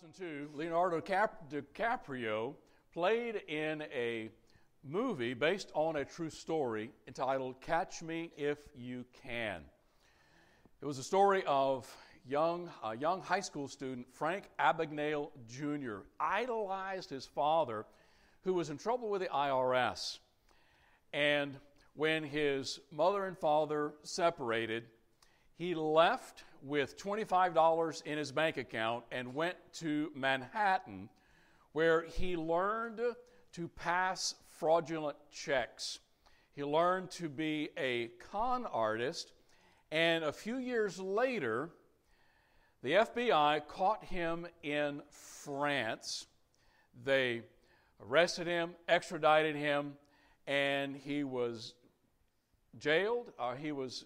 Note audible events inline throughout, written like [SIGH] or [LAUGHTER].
2002, Leonardo Cap- DiCaprio played in a movie based on a true story entitled Catch Me If You Can. It was a story of young, a young high school student, Frank Abagnale Jr., idolized his father, who was in trouble with the IRS. And when his mother and father separated, he left with $25 in his bank account and went to Manhattan, where he learned to pass fraudulent checks. He learned to be a con artist, and a few years later, the FBI caught him in France. They arrested him, extradited him, and he was jailed. Uh, he was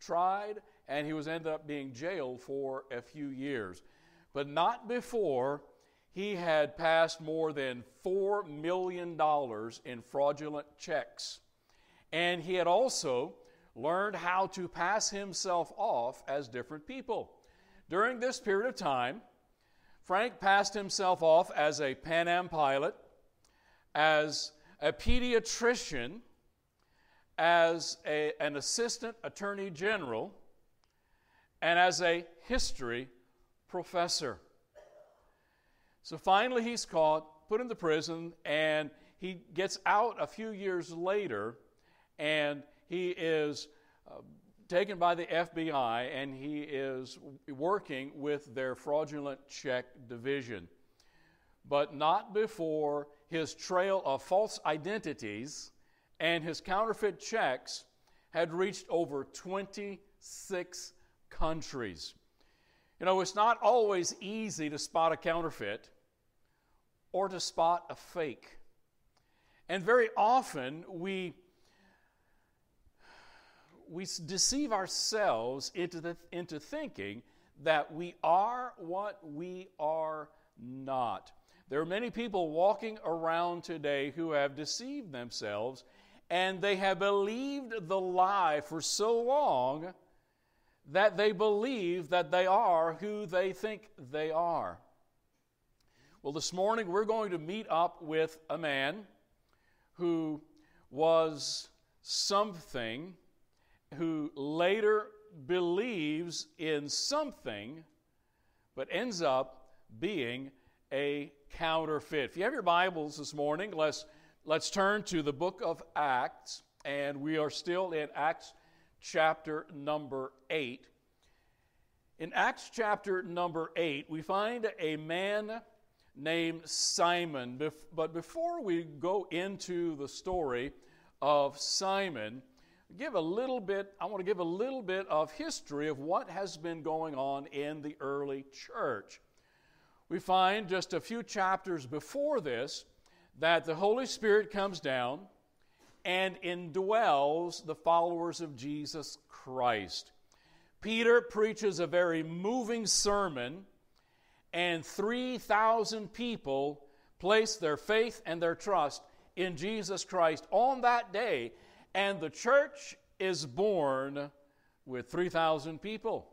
tried and he was ended up being jailed for a few years. But not before he had passed more than $4 million in fraudulent checks. And he had also learned how to pass himself off as different people. During this period of time, Frank passed himself off as a Pan Am pilot, as a pediatrician, as a, an assistant attorney general, and as a history professor. So finally, he's caught, put into prison, and he gets out a few years later, and he is uh, taken by the FBI, and he is working with their fraudulent check division. But not before his trail of false identities and his counterfeit checks had reached over 26 countries. You know, it's not always easy to spot a counterfeit or to spot a fake. And very often we, we deceive ourselves into, the, into thinking that we are what we are not. There are many people walking around today who have deceived themselves and they have believed the lie for so long that they believe that they are who they think they are. Well, this morning we're going to meet up with a man who was something, who later believes in something, but ends up being a counterfeit. If you have your Bibles this morning, let's, let's turn to the book of Acts, and we are still in Acts chapter number 8. In Acts chapter number 8, we find a man named Simon. But before we go into the story of Simon, give a little bit, I want to give a little bit of history of what has been going on in the early church. We find just a few chapters before this that the Holy Spirit comes down and indwells the followers of Jesus Christ. Peter preaches a very moving sermon, and 3,000 people place their faith and their trust in Jesus Christ on that day, and the church is born with 3,000 people.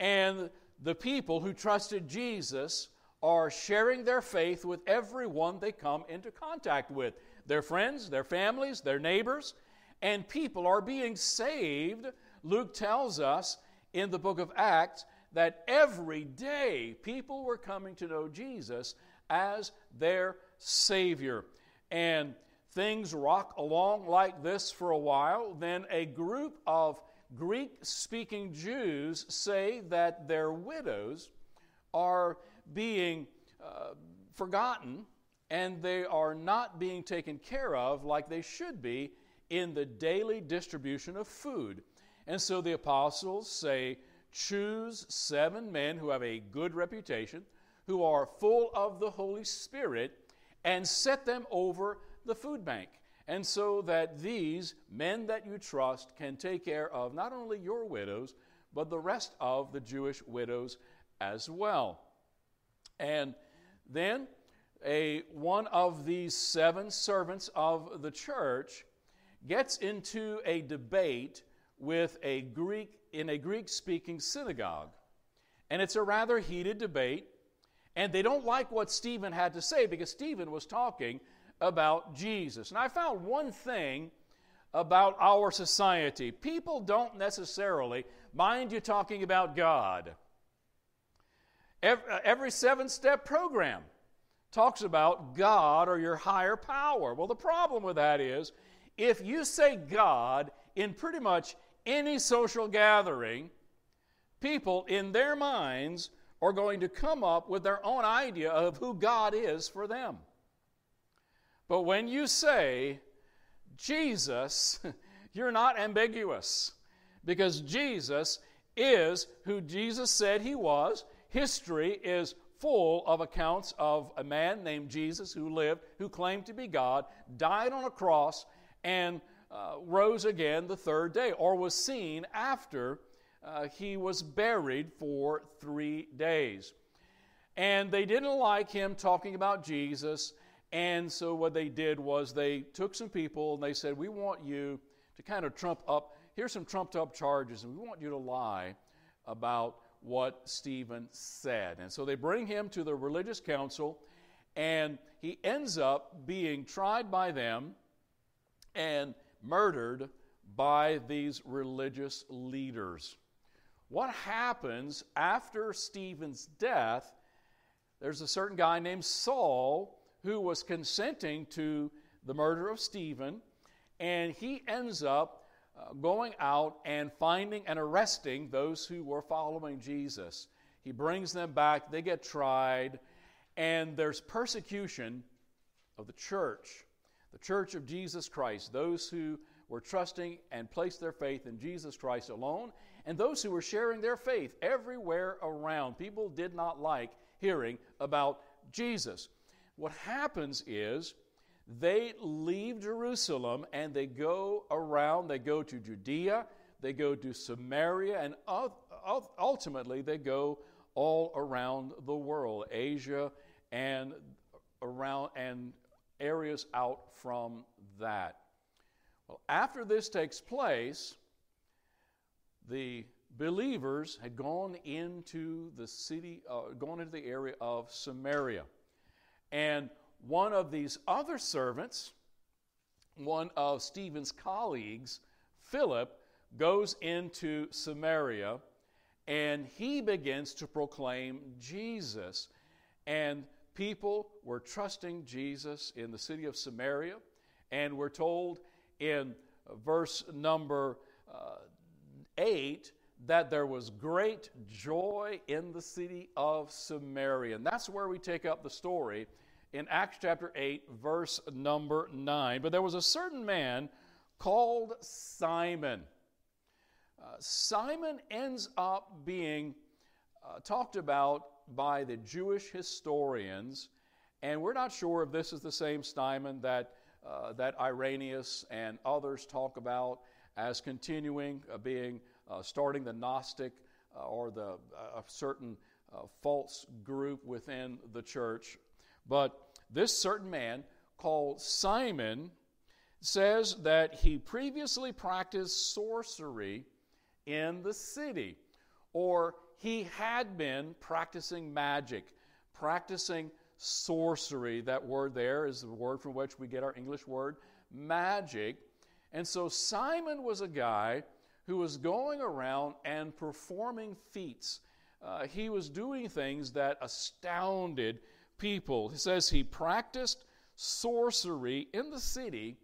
And the people who trusted Jesus are sharing their faith with everyone they come into contact with their friends, their families, their neighbors, and people are being saved. Luke tells us in the book of Acts that every day people were coming to know Jesus as their Savior. And things rock along like this for a while. Then a group of Greek speaking Jews say that their widows are being uh, forgotten and they are not being taken care of like they should be in the daily distribution of food. And so the apostles say, choose seven men who have a good reputation, who are full of the Holy Spirit, and set them over the food bank. And so that these men that you trust can take care of not only your widows, but the rest of the Jewish widows as well. And then a, one of these seven servants of the church gets into a debate with a Greek in a Greek speaking synagogue. And it's a rather heated debate. And they don't like what Stephen had to say because Stephen was talking about Jesus. And I found one thing about our society people don't necessarily mind you talking about God. Every, uh, every seven step program talks about God or your higher power. Well, the problem with that is if you say God in pretty much any social gathering, people in their minds are going to come up with their own idea of who God is for them. But when you say Jesus, [LAUGHS] you're not ambiguous because Jesus is who Jesus said he was. History is full of accounts of a man named Jesus who lived, who claimed to be God, died on a cross, and uh, rose again the third day, or was seen after uh, he was buried for three days. And they didn't like him talking about Jesus, and so what they did was they took some people and they said, We want you to kind of trump up, here's some trumped up charges, and we want you to lie about what Stephen said. And so they bring him to the religious council, and he ends up being tried by them and murdered by these religious leaders. What happens after Stephen's death? There's a certain guy named Saul who was consenting to the murder of Stephen, and he ends up going out and finding and arresting those who were following Jesus. He brings them back, they get tried, and there's persecution of the church, the church of Jesus Christ, those who were trusting and placed their faith in Jesus Christ alone, and those who were sharing their faith everywhere around. People did not like hearing about Jesus. What happens is they leave Jerusalem and they go around, they go to Judea, they go to Samaria, and ultimately they go all around the world, Asia and around and areas out from that. Well, after this takes place, the believers had gone into the city, uh, gone into the area of Samaria. And one of these other servants, one of Stephen's colleagues, Philip, goes into Samaria and he begins to proclaim Jesus. And people were trusting Jesus in the city of Samaria. And we're told in verse number uh, 8 that there was great joy in the city of Samaria. And that's where we take up the story in Acts chapter 8, verse number 9. But there was a certain man called Simon. Uh, Simon ends up being uh, talked about by the Jewish historians, and we're not sure if this is the same Simon that, uh, that Irenaeus and others talk about as continuing uh, being uh, starting the Gnostic uh, or the a certain false group within the church. But this certain man called Simon says that he previously practiced sorcery in the city, or he had been practicing magic, practicing sorcery. That word there is the word from which we get our English word magic. And so Simon was a guy who was going around and performing feats. Uh, he was doing things that astounded people. He says he practiced sorcery in the city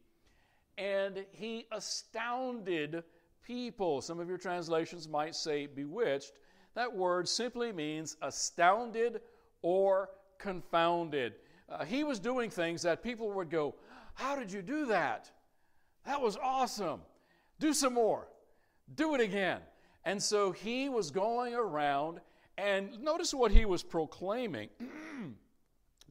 and he astounded people. Some of your translations might say bewitched. That word simply means astounded or confounded. Uh, he was doing things that people would go, How did you do that? That was awesome. Do some more. Do it again. And so he was going around, and notice what he was proclaiming. [CLEARS THROAT]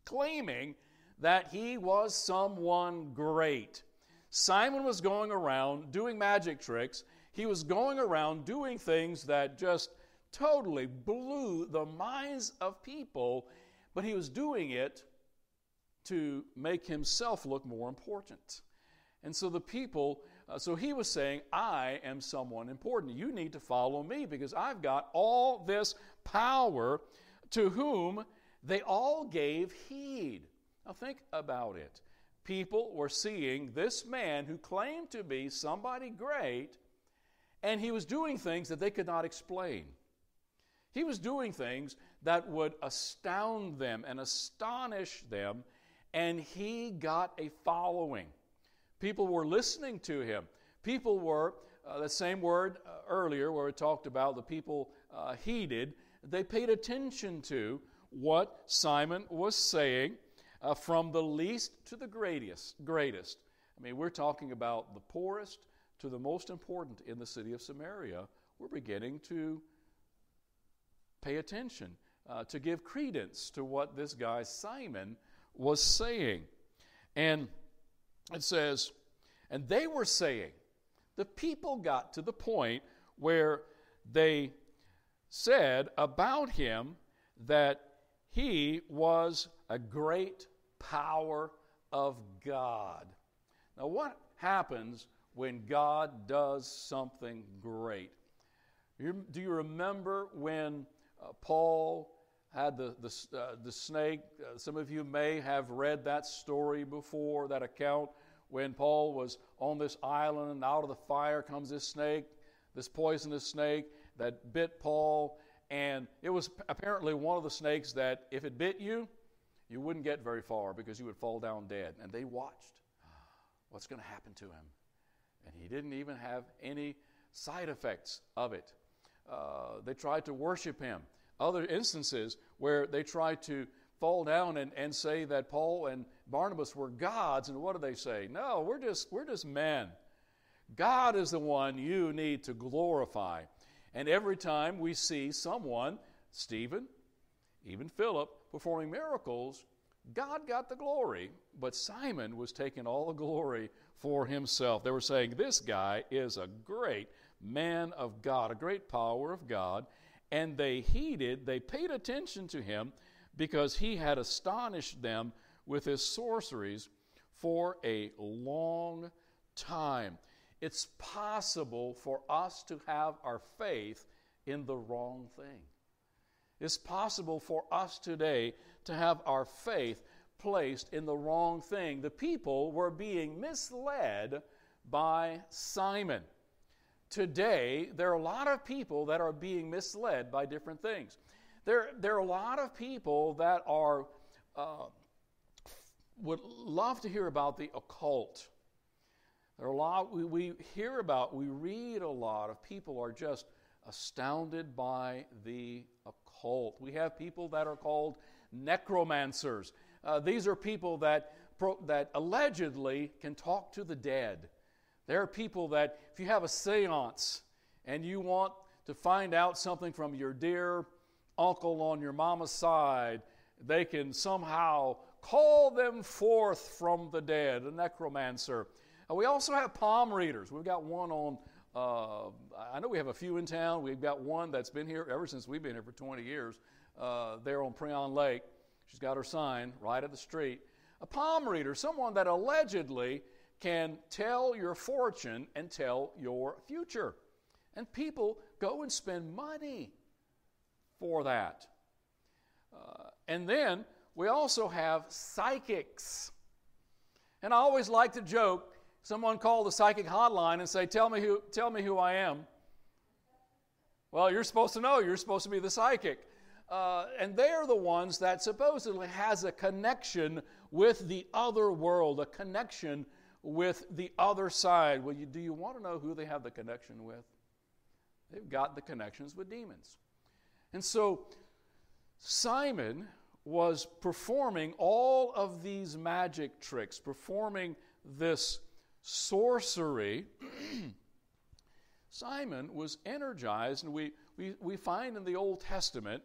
claiming that he was someone great. Simon was going around doing magic tricks. He was going around doing things that just totally blew the minds of people, but he was doing it to make himself look more important. And so the people, uh, so he was saying, I am someone important. You need to follow me because I've got all this power to whom they all gave heed. Now, think about it. People were seeing this man who claimed to be somebody great, and he was doing things that they could not explain. He was doing things that would astound them and astonish them, and he got a following. People were listening to him. People were, uh, the same word uh, earlier where we talked about the people uh, heeded, they paid attention to what Simon was saying uh, from the least to the greatest, greatest. I mean, we're talking about the poorest to the most important in the city of Samaria. We're beginning to pay attention, uh, to give credence to what this guy Simon was saying. And it says, and they were saying, the people got to the point where they said about him that he was a great power of God. Now, what happens when God does something great? Do you remember when uh, Paul had the, the, uh, the snake? Uh, some of you may have read that story before, that account, when Paul was on this island and out of the fire comes this snake, this poisonous snake that bit Paul and it was apparently one of the snakes that, if it bit you, you wouldn't get very far because you would fall down dead. And they watched what's going to happen to him. And he didn't even have any side effects of it. Uh, they tried to worship him. Other instances where they tried to fall down and, and say that Paul and Barnabas were gods, and what do they say? No, we're just, we're just men. God is the one you need to glorify. And every time we see someone, Stephen, even Philip, performing miracles, God got the glory, but Simon was taking all the glory for himself. They were saying, This guy is a great man of God, a great power of God. And they heeded, they paid attention to him because he had astonished them with his sorceries for a long time. It's possible for us to have our faith in the wrong thing. It's possible for us today to have our faith placed in the wrong thing. The people were being misled by Simon. Today, there are a lot of people that are being misled by different things. There, there are a lot of people that are uh, would love to hear about the occult. There are a lot we, we hear about, we read a lot of people are just astounded by the occult. We have people that are called necromancers. Uh, these are people that, pro, that allegedly can talk to the dead. There are people that, if you have a seance and you want to find out something from your dear uncle on your mama's side, they can somehow call them forth from the dead, a necromancer. We also have palm readers. We've got one on, uh, I know we have a few in town. We've got one that's been here ever since we've been here for 20 years, uh, there on Prien Lake. She's got her sign right at the street. A palm reader, someone that allegedly can tell your fortune and tell your future. And people go and spend money for that. Uh, and then we also have psychics. And I always like to joke someone call the psychic hotline and say, Tell me who, tell me who I am. Well, you're supposed to know. You're supposed to be the psychic. Uh, and they're the ones that supposedly has a connection with the other world, a connection with the other side. Well, you, do you want to know who they have the connection with? They've got the connections with demons. And so Simon was performing all of these magic tricks, performing this sorcery, [CLEARS THROAT] Simon was energized, and we, we, we find in the Old Testament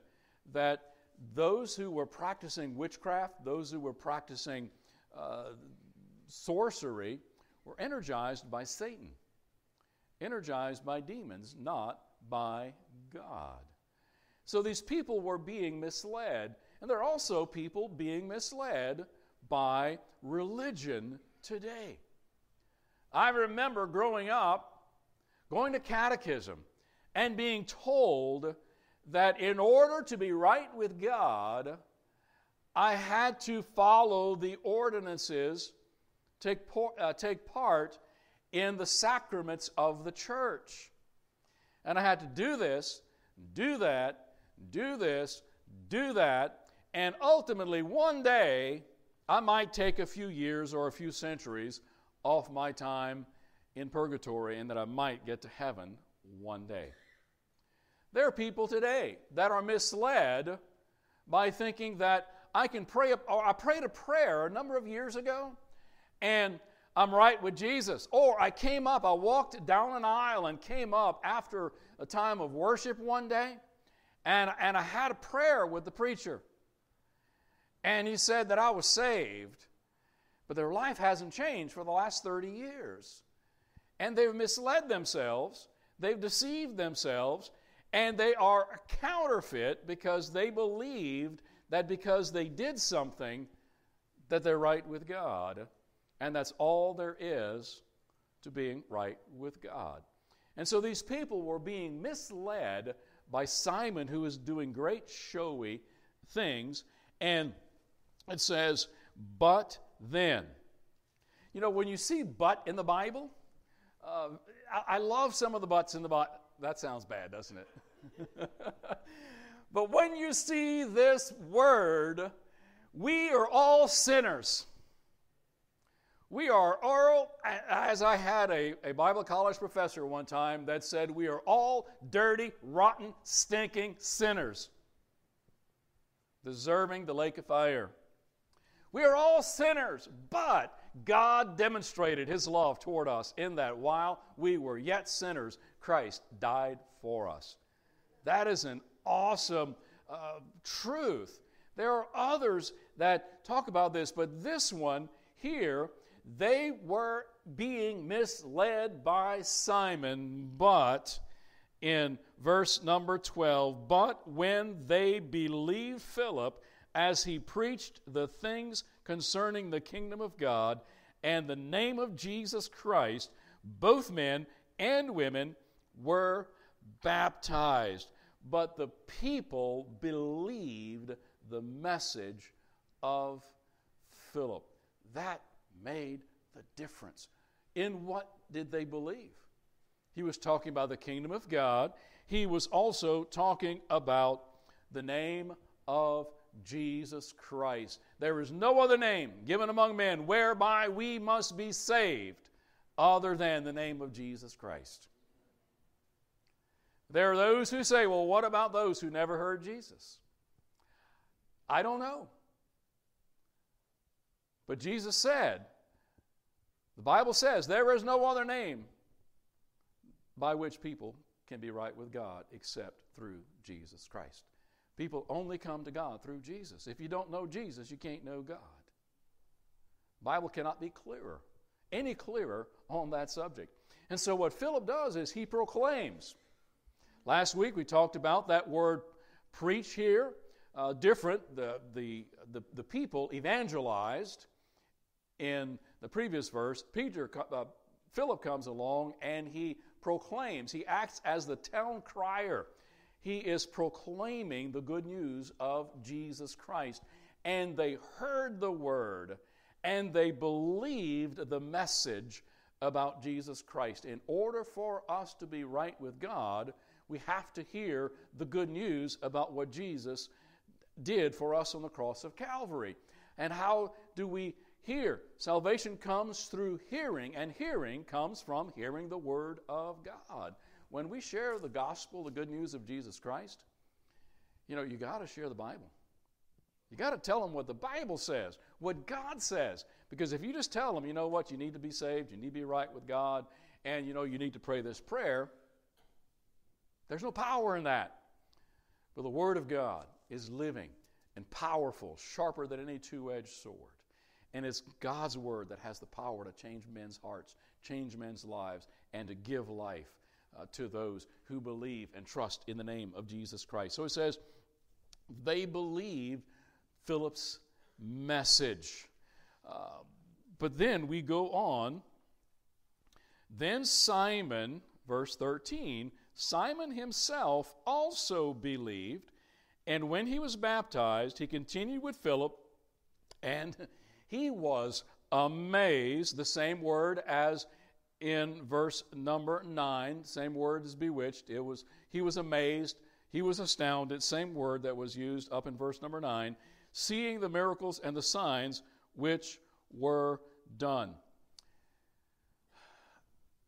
that those who were practicing witchcraft, those who were practicing uh, sorcery, were energized by Satan, energized by demons, not by God. So these people were being misled, and there are also people being misled by religion today. I remember growing up, going to catechism, and being told that in order to be right with God, I had to follow the ordinances, take, por- uh, take part in the sacraments of the church. And I had to do this, do that, do this, do that, and ultimately one day I might take a few years or a few centuries off my time in purgatory and that I might get to heaven one day. There are people today that are misled by thinking that I can pray, or oh, I prayed a prayer a number of years ago and I'm right with Jesus. Or I came up, I walked down an aisle and came up after a time of worship one day and, and I had a prayer with the preacher. And he said that I was saved, but their life hasn't changed for the last 30 years. And they've misled themselves, they've deceived themselves, and they are a counterfeit because they believed that because they did something, that they're right with God. And that's all there is to being right with God. And so these people were being misled by Simon, who is doing great showy things. And it says, but then. You know, when you see but in the Bible, uh, I, I love some of the buts in the Bible. That sounds bad, doesn't it? [LAUGHS] but when you see this word, we are all sinners. We are all, as I had a, a Bible college professor one time that said, we are all dirty, rotten, stinking sinners, deserving the lake of fire. We are all sinners, but God demonstrated His love toward us in that while we were yet sinners, Christ died for us. That is an awesome uh, truth. There are others that talk about this, but this one here they were being misled by Simon, but in verse number 12, but when they believed Philip as he preached the things concerning the kingdom of God and the name of Jesus Christ, both men and women were baptized. But the people believed the message of Philip. That made the difference. In what did they believe? He was talking about the kingdom of God. He was also talking about the name of Jesus Christ. There is no other name given among men whereby we must be saved other than the name of Jesus Christ. There are those who say, well, what about those who never heard Jesus? I don't know. But Jesus said, the Bible says there is no other name by which people can be right with God except through Jesus Christ. People only come to God through Jesus. If you don't know Jesus, you can't know God. Bible cannot be clearer, any clearer on that subject. And so what Philip does is he proclaims. Last week we talked about that word preach here, uh, different. The, the, the, the people evangelized in the previous verse, Peter, uh, Philip comes along and he proclaims, he acts as the town crier. He is proclaiming the good news of Jesus Christ. And they heard the word and they believed the message about Jesus Christ. In order for us to be right with God, we have to hear the good news about what Jesus did for us on the cross of Calvary. And how do we hear. Salvation comes through hearing, and hearing comes from hearing the Word of God. When we share the gospel, the good news of Jesus Christ, you know, you got to share the Bible. You got to tell them what the Bible says, what God says. Because if you just tell them, you know what, you need to be saved, you need to be right with God, and you know, you need to pray this prayer, there's no power in that. But the Word of God is living and powerful, sharper than any two edged sword. And it's God's word that has the power to change men's hearts, change men's lives, and to give life uh, to those who believe and trust in the name of Jesus Christ. So it says, they believe Philip's message. Uh, but then we go on. Then Simon, verse 13, Simon himself also believed, And when he was baptized, he continued with Philip, and he was amazed, the same word as in verse number 9, same word as bewitched. It was he was amazed, he was astounded, same word that was used up in verse number 9, seeing the miracles and the signs which were done.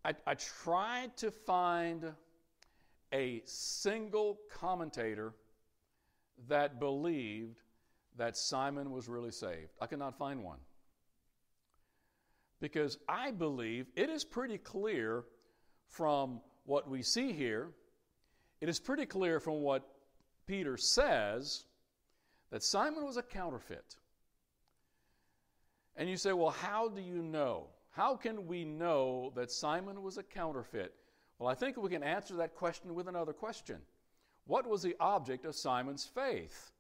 I, I tried to find a single commentator that believed that Simon was really saved. I could not find one. Because I believe it is pretty clear from what we see here, it is pretty clear from what Peter says that Simon was a counterfeit. And you say, well, how do you know? How can we know that Simon was a counterfeit? Well, I think we can answer that question with another question. What was the object of Simon's faith?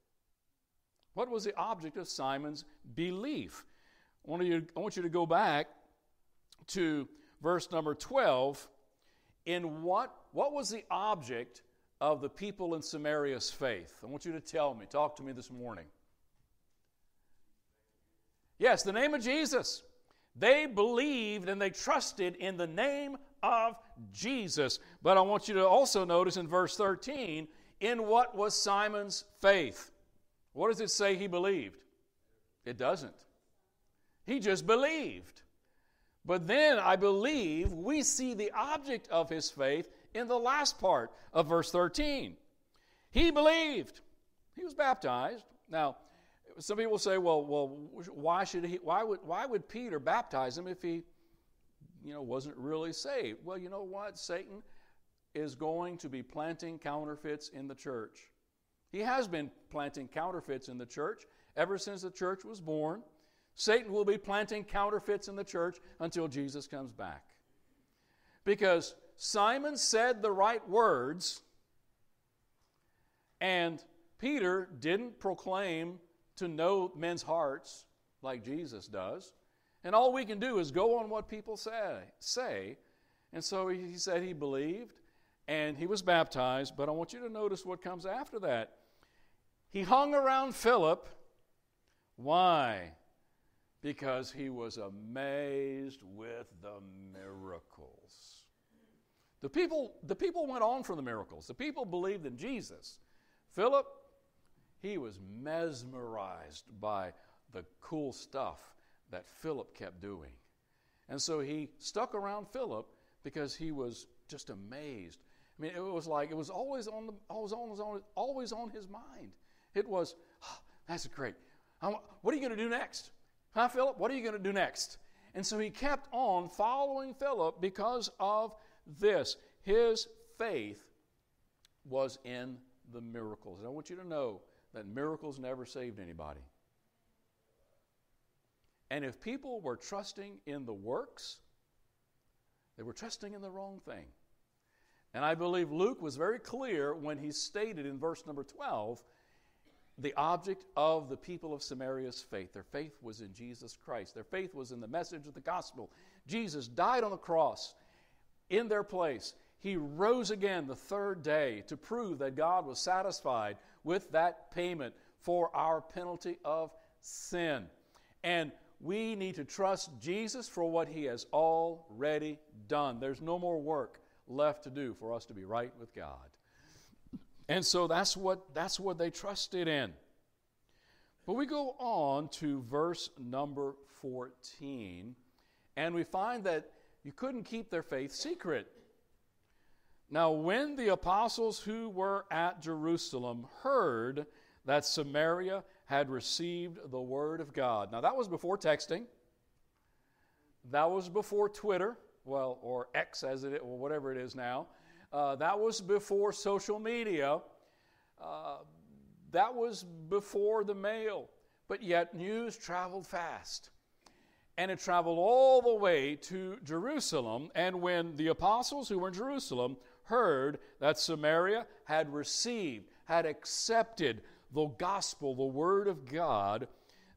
What was the object of Simon's belief? I want you, I want you to go back to verse number 12. In what, what was the object of the people in Samaria's faith? I want you to tell me. Talk to me this morning. Yes, the name of Jesus. They believed and they trusted in the name of Jesus. But I want you to also notice in verse 13 in what was Simon's faith? What does it say he believed? It doesn't. He just believed. But then I believe we see the object of his faith in the last part of verse 13. He believed. He was baptized. Now, some people say, well, well, why should he why would why would Peter baptize him if he you know wasn't really saved? Well, you know what? Satan is going to be planting counterfeits in the church. He has been planting counterfeits in the church ever since the church was born. Satan will be planting counterfeits in the church until Jesus comes back. Because Simon said the right words, and Peter didn't proclaim to know men's hearts like Jesus does. And all we can do is go on what people say. say. And so he said he believed and he was baptized, but I want you to notice what comes after that. He hung around Philip. Why? Because he was amazed with the miracles. The people, the people went on from the miracles. The people believed in Jesus. Philip, he was mesmerized by the cool stuff that Philip kept doing. And so he stuck around Philip because he was just amazed I mean, it was like it was always on the always on, always on his mind. It was, oh, that's great. what are you going to do next? Huh, Philip? What are you going to do next? And so he kept on following Philip because of this. His faith was in the miracles. And I want you to know that miracles never saved anybody. And if people were trusting in the works, they were trusting in the wrong thing. And I believe Luke was very clear when he stated in verse number 12 the object of the people of Samaria's faith. Their faith was in Jesus Christ, their faith was in the message of the gospel. Jesus died on the cross in their place. He rose again the third day to prove that God was satisfied with that payment for our penalty of sin. And we need to trust Jesus for what he has already done. There's no more work left to do for us to be right with God. And so that's what, that's what they trusted in. But we go on to verse number 14, and we find that you couldn't keep their faith secret. Now, when the apostles who were at Jerusalem heard that Samaria had received the word of God, now that was before texting, that was before Twitter, well, or X as it or whatever it is now. Uh, that was before social media. Uh, that was before the mail. But yet, news traveled fast. And it traveled all the way to Jerusalem. And when the apostles who were in Jerusalem heard that Samaria had received, had accepted the gospel, the word of God,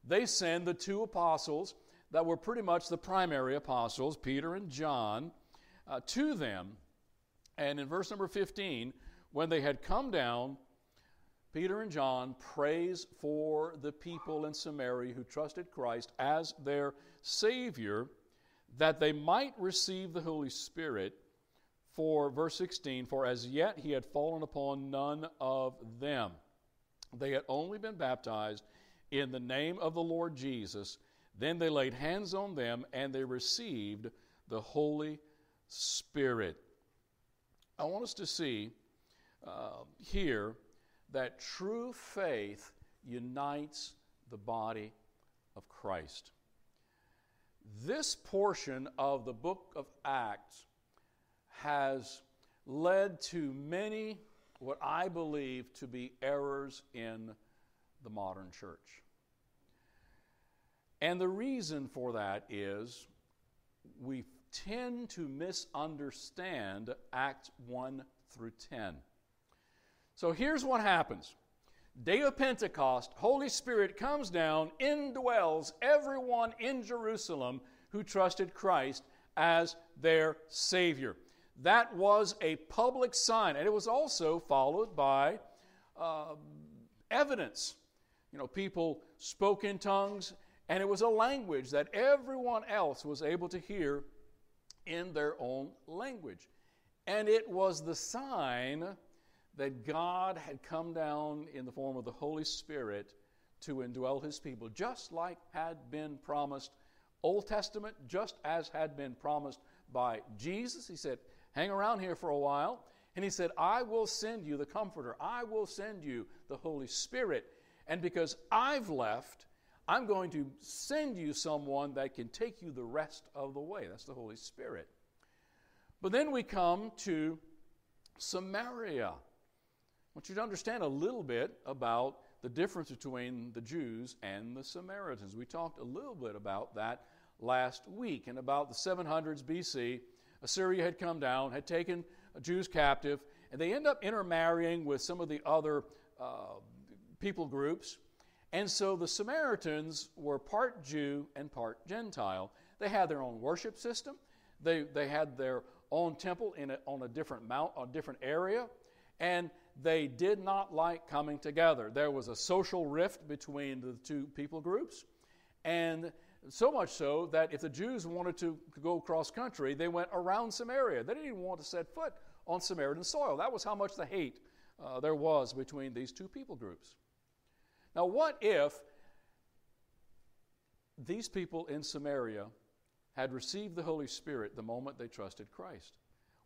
they send the two apostles that were pretty much the primary apostles, Peter and John, uh, to them. And in verse number 15, when they had come down, Peter and John prays for the people in Samaria who trusted Christ as their Savior that they might receive the Holy Spirit. For verse 16, for as yet he had fallen upon none of them. They had only been baptized in the name of the Lord Jesus. Then they laid hands on them and they received the Holy Spirit. I want us to see uh, here that true faith unites the body of Christ. This portion of the book of Acts has led to many, what I believe to be errors in the modern church. And the reason for that is we tend to misunderstand Acts 1 through 10. So here's what happens Day of Pentecost, Holy Spirit comes down, indwells everyone in Jerusalem who trusted Christ as their Savior. That was a public sign, and it was also followed by uh, evidence. You know, people spoke in tongues, and it was a language that everyone else was able to hear in their own language. And it was the sign that God had come down in the form of the Holy Spirit to indwell his people, just like had been promised Old Testament, just as had been promised by Jesus. He said, Hang around here for a while. And he said, I will send you the Comforter, I will send you the Holy Spirit. And because I've left, I'm going to send you someone that can take you the rest of the way. That's the Holy Spirit. But then we come to Samaria I want you to understand a little bit about the difference between the Jews and the Samaritans. We talked a little bit about that last week. And about the 700s BC, Assyria had come down, had taken Jews captive, and they end up intermarrying with some of the other uh, people groups. And so the Samaritans were part Jew and part Gentile. They had their own worship system. They, they had their own temple in a, on a different mount, a different area. And they did not like coming together. There was a social rift between the two people groups, and so much so that if the Jews wanted to go cross country, they went around Samaria. They didn't even want to set foot on Samaritan soil. That was how much the hate uh, there was between these two people groups. Now, what if these people in Samaria had received the Holy Spirit the moment they trusted Christ?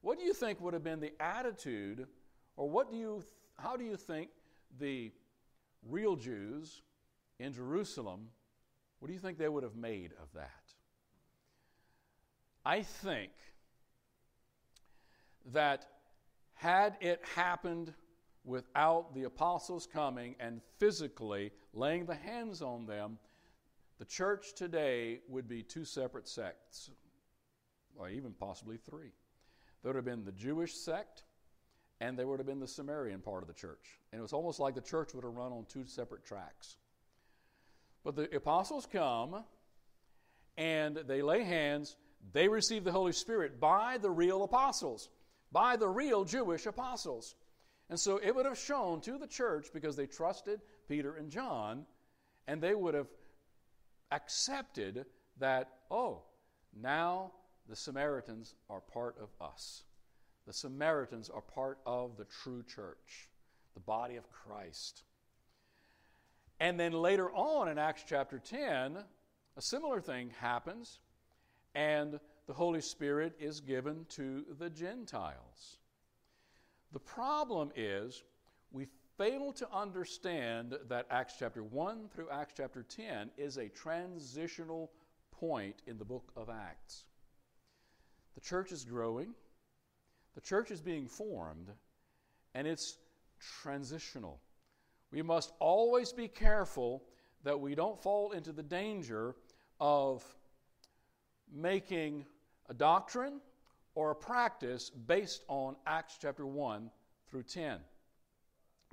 What do you think would have been the attitude or what do you, how do you think the real Jews in Jerusalem, what do you think they would have made of that? I think that had it happened without the apostles coming and physically laying the hands on them, the church today would be two separate sects, or even possibly three. There would have been the Jewish sect and there would have been the Samaritan part of the church. And it was almost like the church would have run on two separate tracks. But the apostles come and they lay hands, they receive the Holy Spirit by the real apostles, by the real Jewish apostles. And so it would have shown to the church because they trusted Peter and John, and they would have accepted that, oh, now the Samaritans are part of us. The Samaritans are part of the true church, the body of Christ. And then later on in Acts chapter 10, a similar thing happens, and the Holy Spirit is given to the Gentiles. The problem is we fail to understand that Acts chapter 1 through Acts chapter 10 is a transitional point in the book of Acts. The church is growing, the church is being formed, and it's transitional. We must always be careful that we don't fall into the danger of making a doctrine or a practice based on Acts chapter 1 through 10.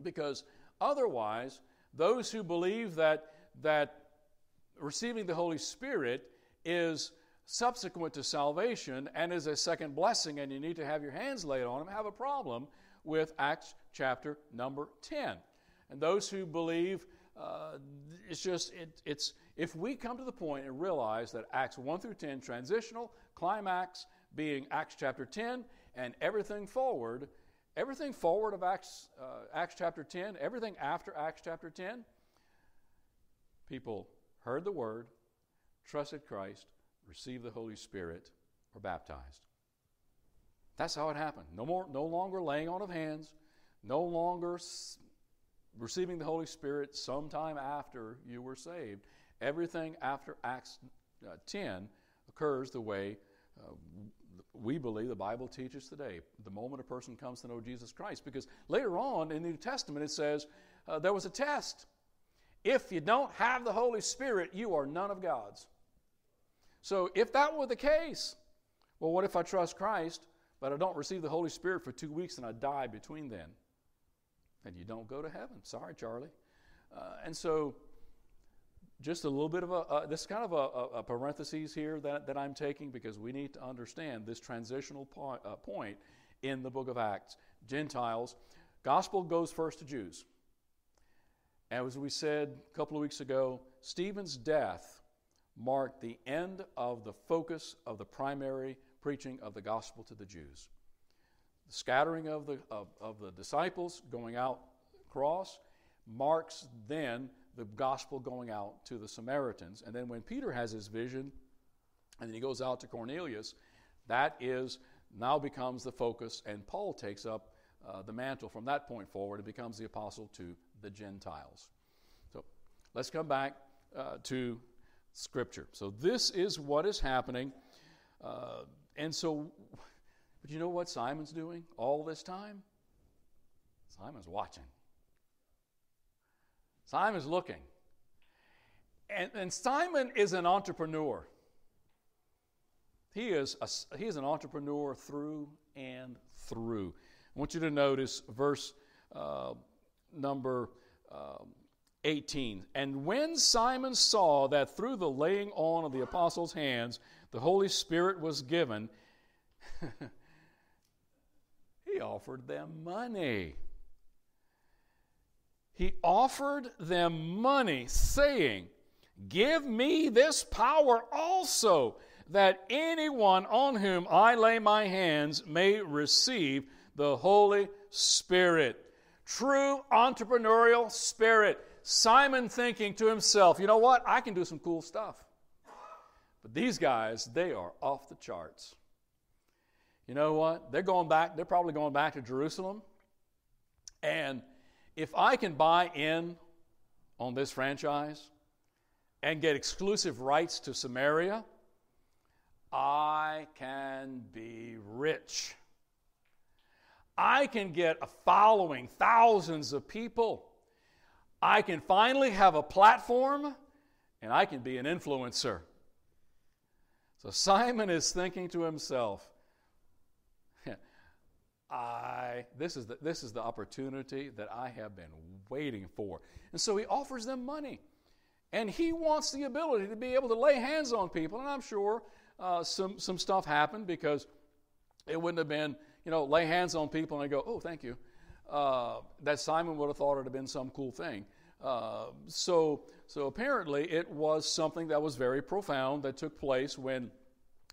Because otherwise, those who believe that, that receiving the Holy Spirit is subsequent to salvation and is a second blessing, and you need to have your hands laid on them, have a problem with Acts chapter number 10. And those who believe, uh, it's just, it, it's, if we come to the point and realize that Acts 1 through 10, transitional, climax being Acts chapter 10, and everything forward, everything forward of Acts, uh, Acts chapter 10, everything after Acts chapter 10, people heard the word, trusted Christ, received the Holy Spirit, were baptized. That's how it happened. No more, no longer laying on of hands, no longer receiving the Holy Spirit sometime after you were saved. Everything after Acts uh, 10 occurs the way uh, we believe the Bible teaches today. The moment a person comes to know Jesus Christ, because later on in the New Testament it says uh, there was a test. If you don't have the Holy Spirit, you are none of God's. So if that were the case, well, what if I trust Christ, but I don't receive the Holy Spirit for two weeks and I die between then? and you don't go to heaven. Sorry, Charlie. Uh, and so, just a little bit of a, uh, this is kind of a, a, parenthesis here that, that I'm taking because we need to understand this transitional point, uh, point in the book of Acts. Gentiles, gospel goes first to Jews. And as we said a couple of weeks ago, Stephen's death marked the end of the focus of the primary preaching of the gospel to the Jews the scattering of the, of, of the disciples going out across marks then the gospel going out to the Samaritans. And then when Peter has his vision and then he goes out to Cornelius, that is now becomes the focus, and Paul takes up uh, the mantle from that point forward and becomes the apostle to the Gentiles. So let's come back uh, to Scripture. So this is what is happening. Uh, and so but you know what Simon's doing all this time? Simon's watching. Simon's looking. And, and Simon is an entrepreneur. He is, a, he is an entrepreneur through and through. I want you to notice verse uh, number uh, 18. And when Simon saw that through the laying on of the apostles' hands the Holy Spirit was given, [LAUGHS] He offered them money. He offered them money, saying, Give me this power also, that anyone on whom I lay my hands may receive the Holy Spirit. True entrepreneurial spirit. Simon thinking to himself, you know what? I can do some cool stuff. But these guys, they are off the charts you know what? They're going back, they're probably going back to Jerusalem. And if I can buy in on this franchise and get exclusive rights to Samaria, I can be rich. I can get a following, thousands of people. I can finally have a platform and I can be an influencer. So Simon is thinking to himself, I this is the, this is the opportunity that I have been waiting for. And so he offers them money. And he wants the ability to be able to lay hands on people. And I'm sure uh, some, some stuff happened because it wouldn't have been, you know, lay hands on people and they go, oh, thank you. Uh, that Simon would have thought it would have been some cool thing. Uh, so, so apparently it was something that was very profound that took place when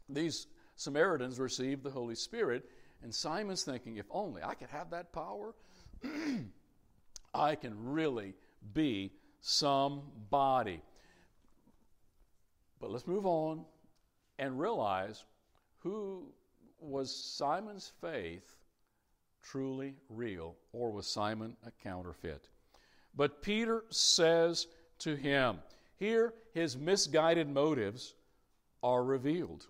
these Samaritans received the Holy Spirit and Simon's thinking, if only I could have that power, [CLEARS THROAT] I can really be somebody. But let's move on and realize who was Simon's faith truly real, or was Simon a counterfeit? But Peter says to him, here his misguided motives are revealed.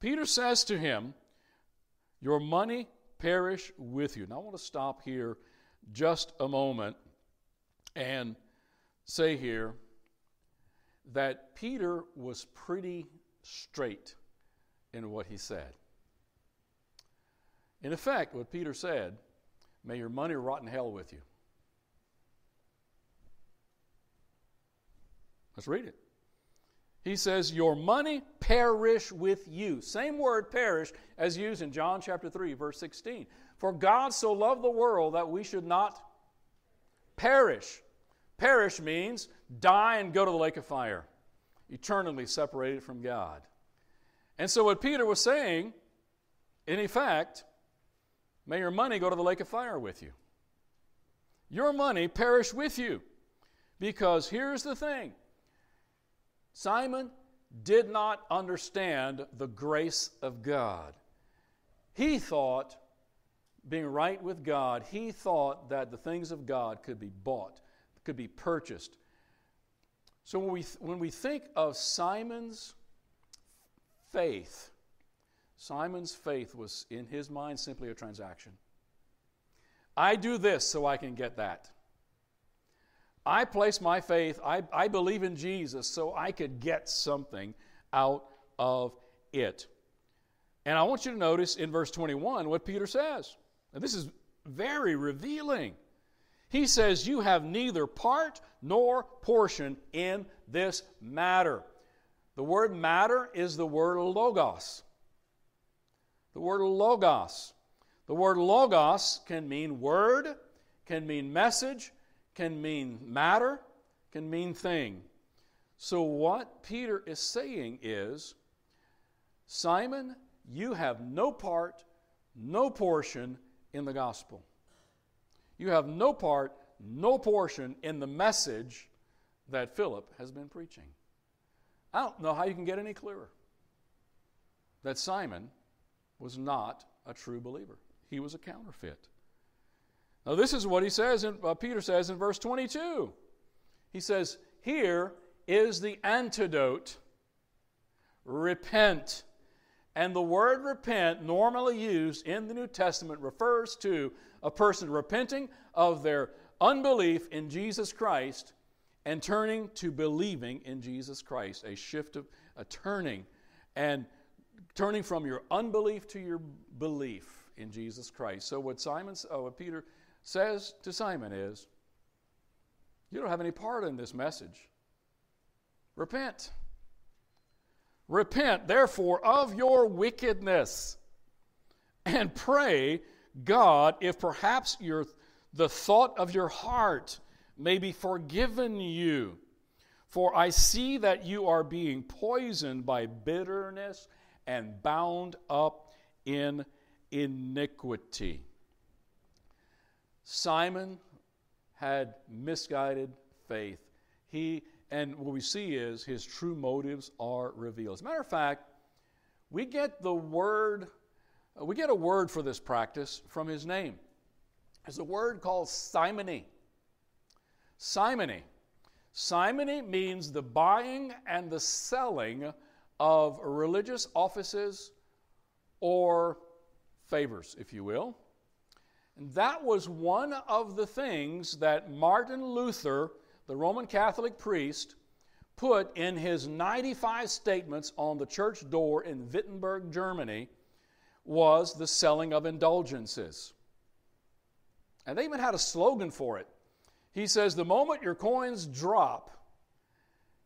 Peter says to him, your money perish with you. Now, I want to stop here just a moment and say here that Peter was pretty straight in what he said. In effect, what Peter said, may your money rot in hell with you. Let's read it. He says, Your money perish with you. Same word, perish, as used in John chapter 3, verse 16. For God so loved the world that we should not perish. Perish means die and go to the lake of fire, eternally separated from God. And so, what Peter was saying, in effect, may your money go to the lake of fire with you. Your money perish with you. Because here's the thing Simon did not understand the grace of God. He thought, being right with God, he thought that the things of God could be bought, could be purchased. So when we, when we think of Simon's faith, Simon's faith was in his mind simply a transaction. I do this so I can get that. I place my faith, I, I believe in Jesus so I could get something out of it. And I want you to notice in verse 21 what Peter says. And this is very revealing. He says, You have neither part nor portion in this matter. The word matter is the word logos. The word logos. The word logos can mean word, can mean message, can mean matter, can mean thing. So, what Peter is saying is Simon, you have no part, no portion in the gospel. You have no part, no portion in the message that Philip has been preaching. I don't know how you can get any clearer that Simon was not a true believer, he was a counterfeit. Now, this is what he says, in, uh, Peter says in verse 22. He says, Here is the antidote repent. And the word repent, normally used in the New Testament, refers to a person repenting of their unbelief in Jesus Christ and turning to believing in Jesus Christ. A shift of a turning and turning from your unbelief to your belief in Jesus Christ. So what Simon, oh, what Peter says to Simon is, You don't have any part in this message. Repent. Repent, therefore, of your wickedness and pray God if perhaps your, the thought of your heart may be forgiven you. For I see that you are being poisoned by bitterness and bound up in iniquity. Simon had misguided faith. He and what we see is his true motives are revealed. As a matter of fact, we get the word, uh, we get a word for this practice from his name. It's a word called simony. Simony. Simony means the buying and the selling of religious offices or favors, if you will. And that was one of the things that Martin Luther, the Roman Catholic priest, put in his 95 statements on the church door in Wittenberg, Germany, was the selling of indulgences. And they even had a slogan for it. He says, The moment your coins drop,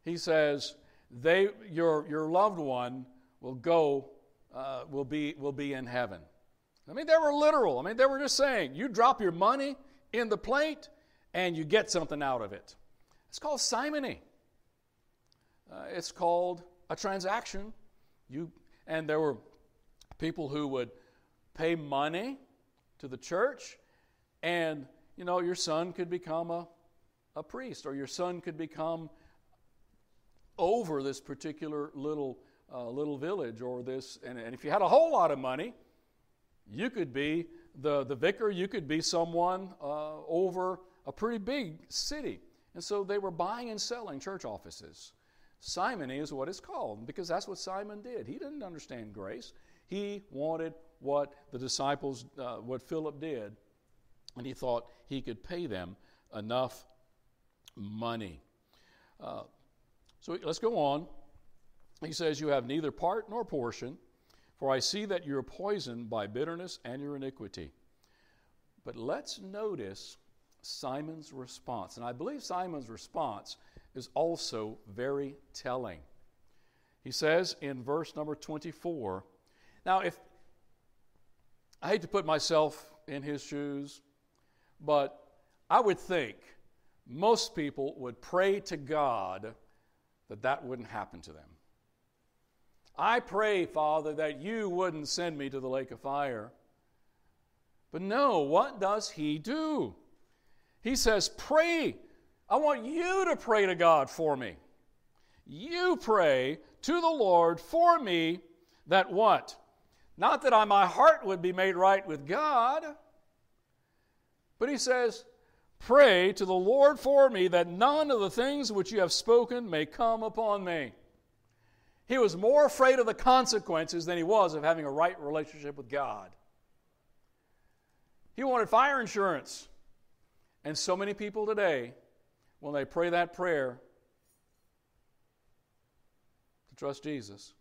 he says, they, your, your loved one will go, uh, will, be, will be in heaven. I mean, they were literal. I mean, they were just saying, you drop your money in the plate and you get something out of it. It's called simony. Uh, it's called a transaction. You and there were people who would pay money to the church, and you know your son could become a, a priest, or your son could become over this particular little uh, little village, or this. And, and if you had a whole lot of money, you could be the, the vicar, you could be someone uh, over a pretty big city. And so they were buying and selling church offices. Simony is what it's called because that's what Simon did. He didn't understand grace. He wanted what the disciples, uh, what Philip did, and he thought he could pay them enough money. Uh, so let's go on. He says, You have neither part nor portion for I see that you're poisoned by bitterness and your iniquity. But let's notice Simon's response. And I believe Simon's response is also very telling. He says in verse number 24, now if I hate to put myself in his shoes, but I would think most people would pray to God that that wouldn't happen to them. I pray, Father, that you wouldn't send me to the lake of fire. But no, what does he do? He says, Pray. I want you to pray to God for me. You pray to the Lord for me that what? Not that I, my heart would be made right with God, but he says, Pray to the Lord for me that none of the things which you have spoken may come upon me. He was more afraid of the consequences than he was of having a right relationship with God. He wanted fire insurance. And so many people today, when they pray that prayer to trust Jesus,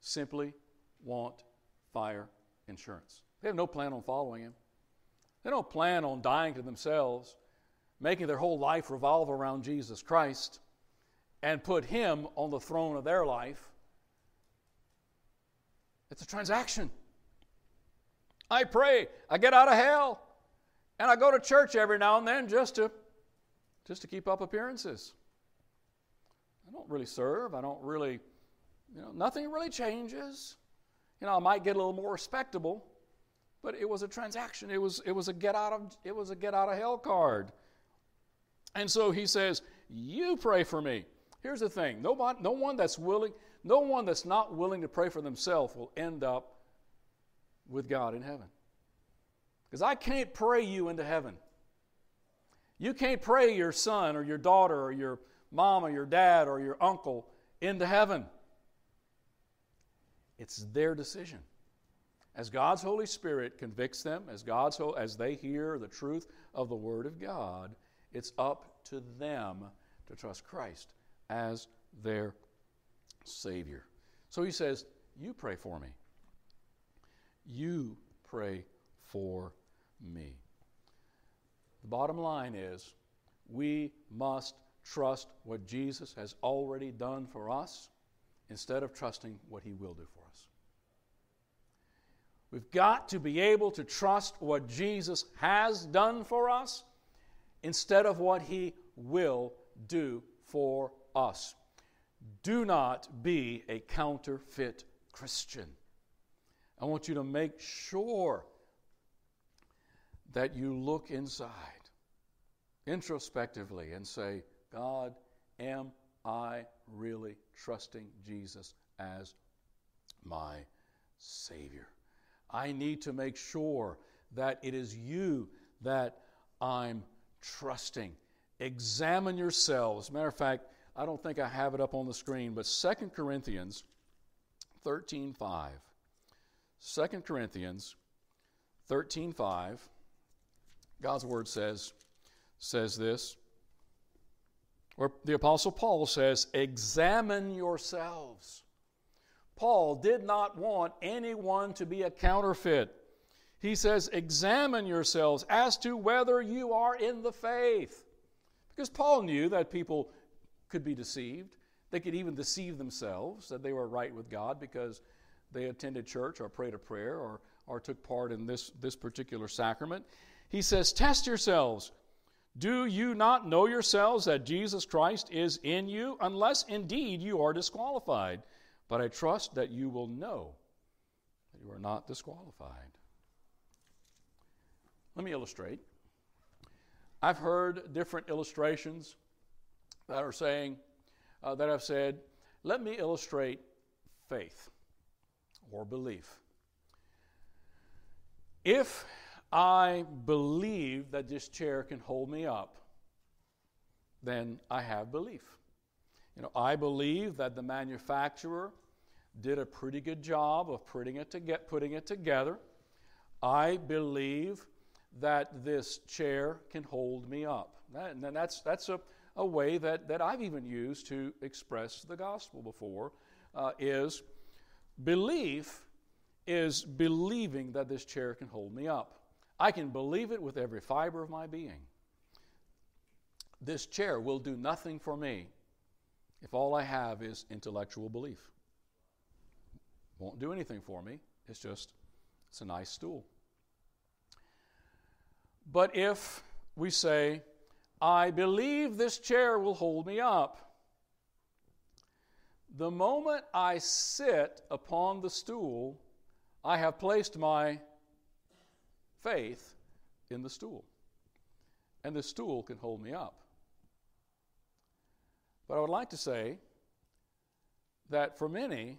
simply want fire insurance. They have no plan on following him. They don't plan on dying to themselves, making their whole life revolve around Jesus Christ, and put him on the throne of their life. It's a transaction. I pray, I get out of hell, and I go to church every now and then just to just to keep up appearances. I don't really serve. I don't really, you know, nothing really changes. You know, I might get a little more respectable, but it was a transaction. It was it was a get out of it was a get out of hell card. And so he says, "You pray for me." Here's the thing: no one, no one that's willing, no one that's not willing to pray for themselves will end up with God in heaven. Because I can't pray you into heaven. You can't pray your son or your daughter or your mom or your dad or your uncle into heaven. It's their decision. As God's Holy Spirit convicts them, as God's as they hear the truth of the Word of God, it's up to them to trust Christ as their Savior. So he says, You pray for me. You pray for me. The bottom line is we must trust what Jesus has already done for us instead of trusting what he will do for us. We've got to be able to trust what Jesus has done for us instead of what he will do for us. Do not be a counterfeit Christian. I want you to make sure that you look inside introspectively and say, God, am I really trusting Jesus as my Savior? I need to make sure that it is you that I'm trusting. Examine yourselves. Matter of fact, I don't think I have it up on the screen, but 2 Corinthians 13 5. 2 Corinthians 13 5. God's word says, says this. Or the Apostle Paul says, Examine yourselves. Paul did not want anyone to be a counterfeit. He says, Examine yourselves as to whether you are in the faith. Because Paul knew that people could be deceived. They could even deceive themselves that they were right with God because they attended church or prayed a prayer or, or took part in this, this particular sacrament. He says, Test yourselves. Do you not know yourselves that Jesus Christ is in you, unless indeed you are disqualified? But I trust that you will know that you are not disqualified. Let me illustrate. I've heard different illustrations that are saying, uh, that have said, let me illustrate faith or belief. If I believe that this chair can hold me up, then I have belief. You know, I believe that the manufacturer did a pretty good job of putting it, to get, putting it together. I believe that this chair can hold me up. That, and that's, that's a, a way that, that I've even used to express the gospel before, uh, is belief is believing that this chair can hold me up. I can believe it with every fiber of my being. This chair will do nothing for me if all I have is intellectual belief. Won't do anything for me. It's just, it's a nice stool. But if we say, I believe this chair will hold me up. The moment I sit upon the stool, I have placed my faith in the stool. And the stool can hold me up. But I would like to say that for many,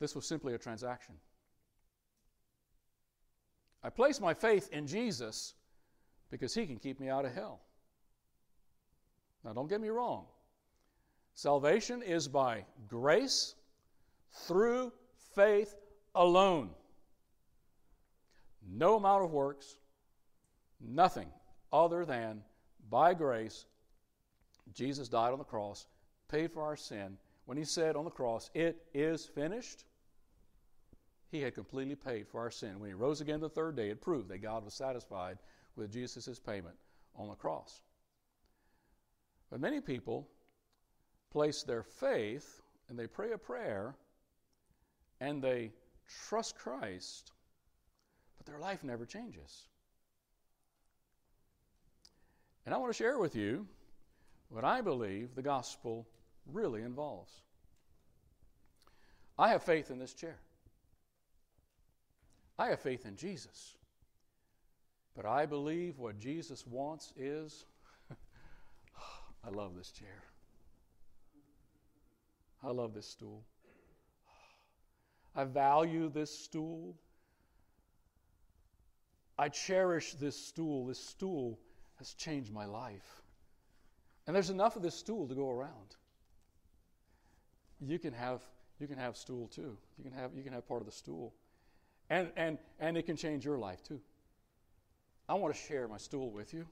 this was simply a transaction. I place my faith in Jesus because he can keep me out of hell. Now, don't get me wrong. Salvation is by grace through faith alone. No amount of works, nothing other than by grace. Jesus died on the cross, paid for our sin. When he said on the cross, It is finished, he had completely paid for our sin. When he rose again the third day, it proved that God was satisfied with Jesus' payment on the cross. But many people place their faith and they pray a prayer and they trust Christ, but their life never changes. And I want to share with you what I believe the gospel really involves. I have faith in this chair. I have faith in Jesus. But I believe what Jesus wants is [LAUGHS] I love this chair. I love this stool. I value this stool. I cherish this stool. This stool has changed my life. And there's enough of this stool to go around. You can have you can have stool too. You can have you can have part of the stool. And and and it can change your life too. I want to share my stool with you.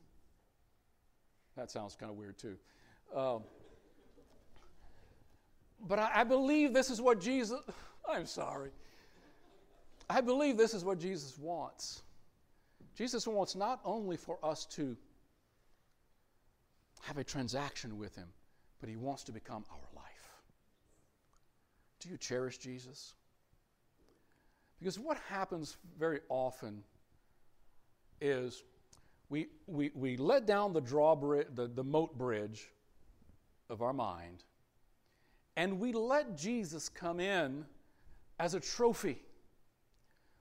That sounds kind of weird too. Um, but I, I believe this is what Jesus, [SIGHS] I'm sorry. I believe this is what Jesus wants. Jesus wants not only for us to have a transaction with Him, but He wants to become our life. Do you cherish Jesus? Because what happens very often is we, we, we let down the drawbridge, the, the moat bridge of our mind, and we let Jesus come in as a trophy.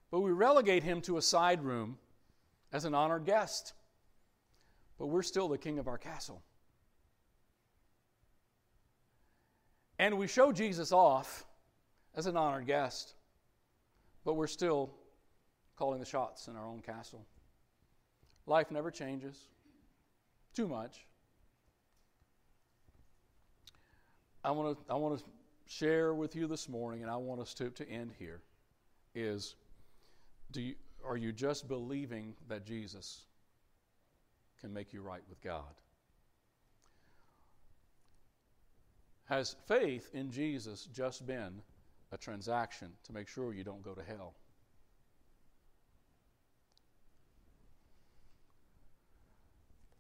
But we relegate him to a side room as an honored guest. But we're still the king of our castle. And we show Jesus off as an honored guest, but we're still calling the shots in our own castle. Life never changes too much. I want to I want to share with you this morning, and I want us to, to end here, is do you, are you just believing that Jesus can make you right with God? Has faith in Jesus just been a transaction to make sure you don't go to hell?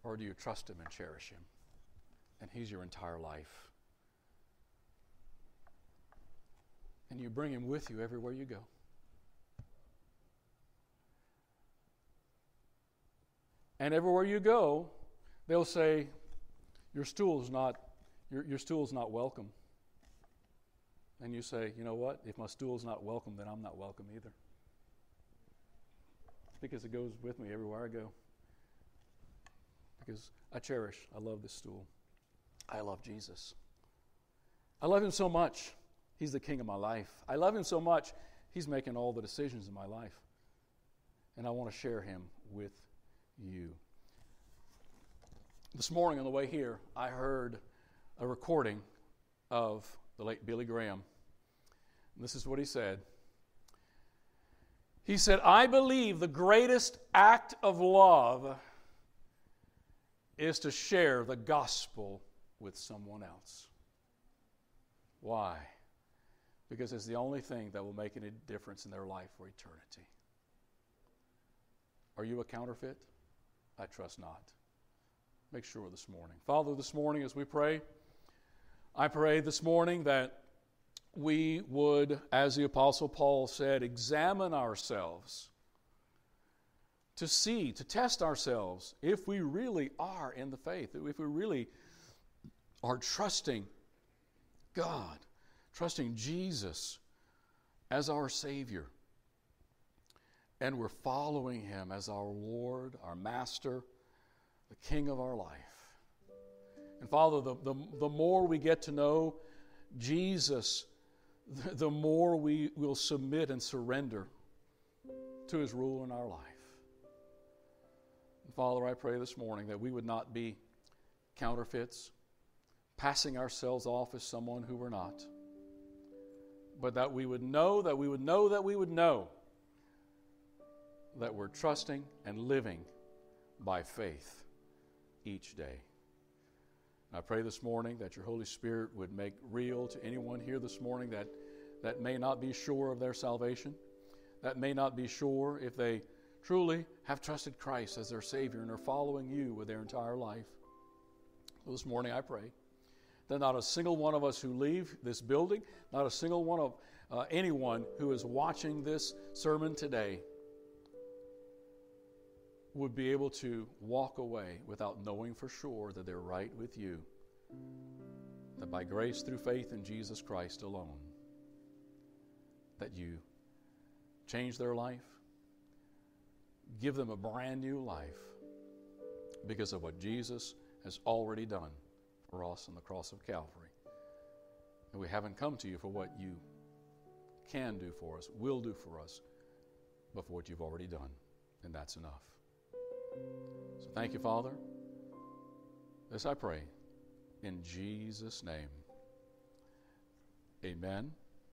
Or do you trust Him and cherish Him? And He's your entire life. and you bring him with you everywhere you go. And everywhere you go, they'll say, Your stool is not, your, your stool is not welcome. And you say, You know what? If my stool is not welcome, then I'm not welcome either. Because it goes with me everywhere I go. Because I cherish, I love this stool. I love Jesus. I love him so much He's the king of my life. I love him so much, he's making all the decisions in my life. And I want to share him with you. This morning on the way here, I heard a recording of the late Billy Graham. And this is what he said. He said, I believe the greatest act of love is to share the gospel with someone else. Why? because it's the only thing that will make any difference in their life for eternity. Are you a counterfeit? I trust not. Make sure this morning. Father, this morning as we pray, I pray this morning that we would, as the Apostle Paul said, examine ourselves to see, to test ourselves if we really are in the faith, if we really are trusting God, trusting Jesus as our Savior, and we're following Him as our Lord, our Master, the King of our life. And Father, the, the, the more we get to know Jesus, the, [LAUGHS] the more we will submit and surrender to His rule in our life. Father, I pray this morning that we would not be counterfeits, passing ourselves off as someone who we're not, but that we would know, that we would know, that we would know that we're trusting and living by faith each day. I pray this morning that your Holy Spirit would make real to anyone here this morning that, that may not be sure of their salvation, that may not be sure if they truly have trusted Christ as their Savior and are following you with their entire life. This morning I pray that not a single one of us who leave this building, not a single one of uh, anyone who is watching this sermon today would be able to walk away without knowing for sure that they're right with you. That by grace through faith in Jesus Christ alone, that you change their life, give them a brand new life because of what Jesus has already done for us on the cross of Calvary. And we haven't come to you for what you can do for us, will do for us, but for what you've already done. And that's enough. So thank you, Father. This I pray in Jesus' name. Amen